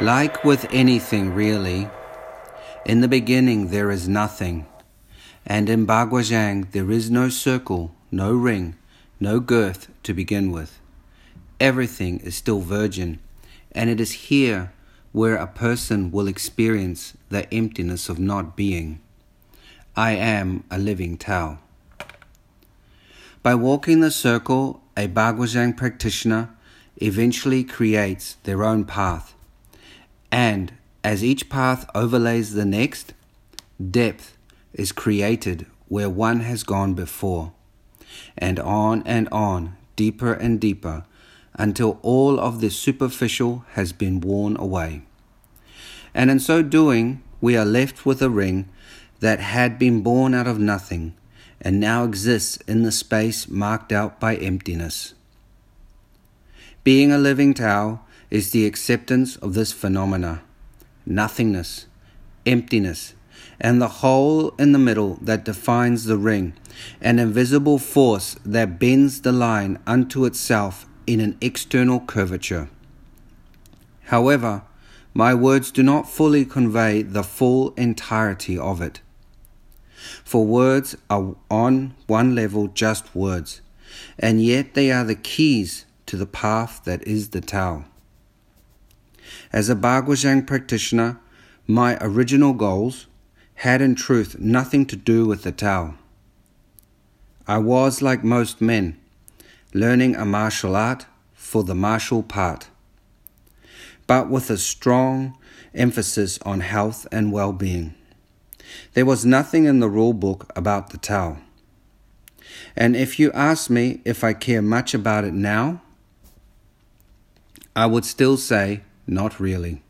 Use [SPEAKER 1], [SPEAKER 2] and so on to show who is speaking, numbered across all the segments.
[SPEAKER 1] Like with anything, really, in the beginning there is nothing, and in Baguazhang there is no circle, no ring, no girth to begin with. Everything is still virgin, and it is here where a person will experience the emptiness of not being. I am a living Tao. By walking the circle, a Baguazhang practitioner eventually creates their own path and as each path overlays the next, depth is created where one has gone before, and on and on, deeper and deeper, until all of the superficial has been worn away. And in so doing, we are left with a ring that had been born out of nothing and now exists in the space marked out by emptiness. Being a living Tao is the acceptance of this phenomena, nothingness, emptiness, and the hole in the middle that defines the ring, an invisible force that bends the line unto itself in an external curvature. However, my words do not fully convey the full entirety of it. For words are on one level just words, and yet they are the keys to the path that is the Tao. As a Baguazhang practitioner, my original goals had in truth nothing to do with the Tao. I was, like most men, learning a martial art for the martial part, but with a strong emphasis on health and well being. There was nothing in the rule book about the Tao. And if you ask me if I care much about it now, I would still say not really.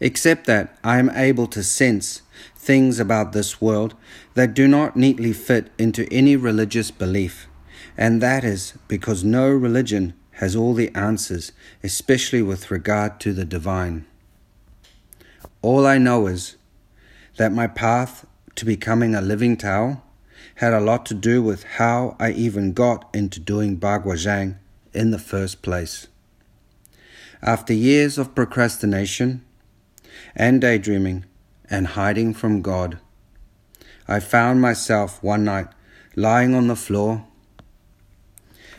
[SPEAKER 1] Except that I am able to sense things about this world that do not neatly fit into any religious belief, and that is because no religion has all the answers, especially with regard to the divine. All I know is that my path to becoming a living Tao had a lot to do with how I even got into doing Baguazhang in the first place. After years of procrastination and daydreaming and hiding from God, I found myself one night lying on the floor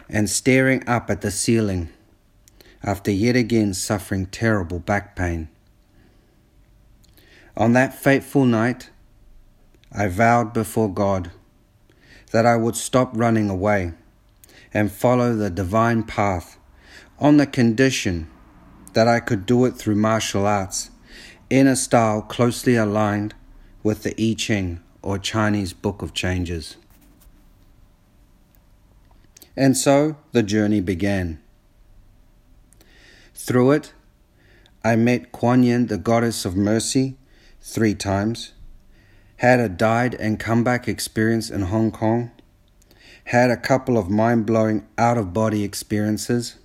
[SPEAKER 1] and staring up at the ceiling after yet again suffering terrible back pain. On that fateful night, I vowed before God that I would stop running away and follow the divine path on the condition that I could do it through martial arts in a style closely aligned with the I Ching or Chinese Book of Changes. And so the journey began. Through it, I met Kuan Yin, the goddess of mercy, three times, had a died and comeback experience in Hong Kong, had a couple of mind blowing out of body experiences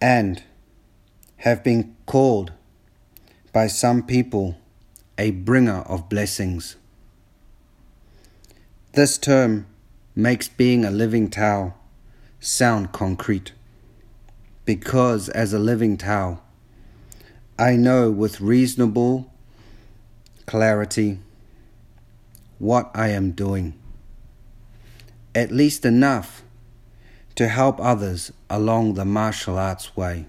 [SPEAKER 1] and have been called by some people a bringer of blessings. This term makes being a living Tao sound concrete because, as a living Tao, I know with reasonable clarity what I am doing, at least enough to help others along the martial arts way.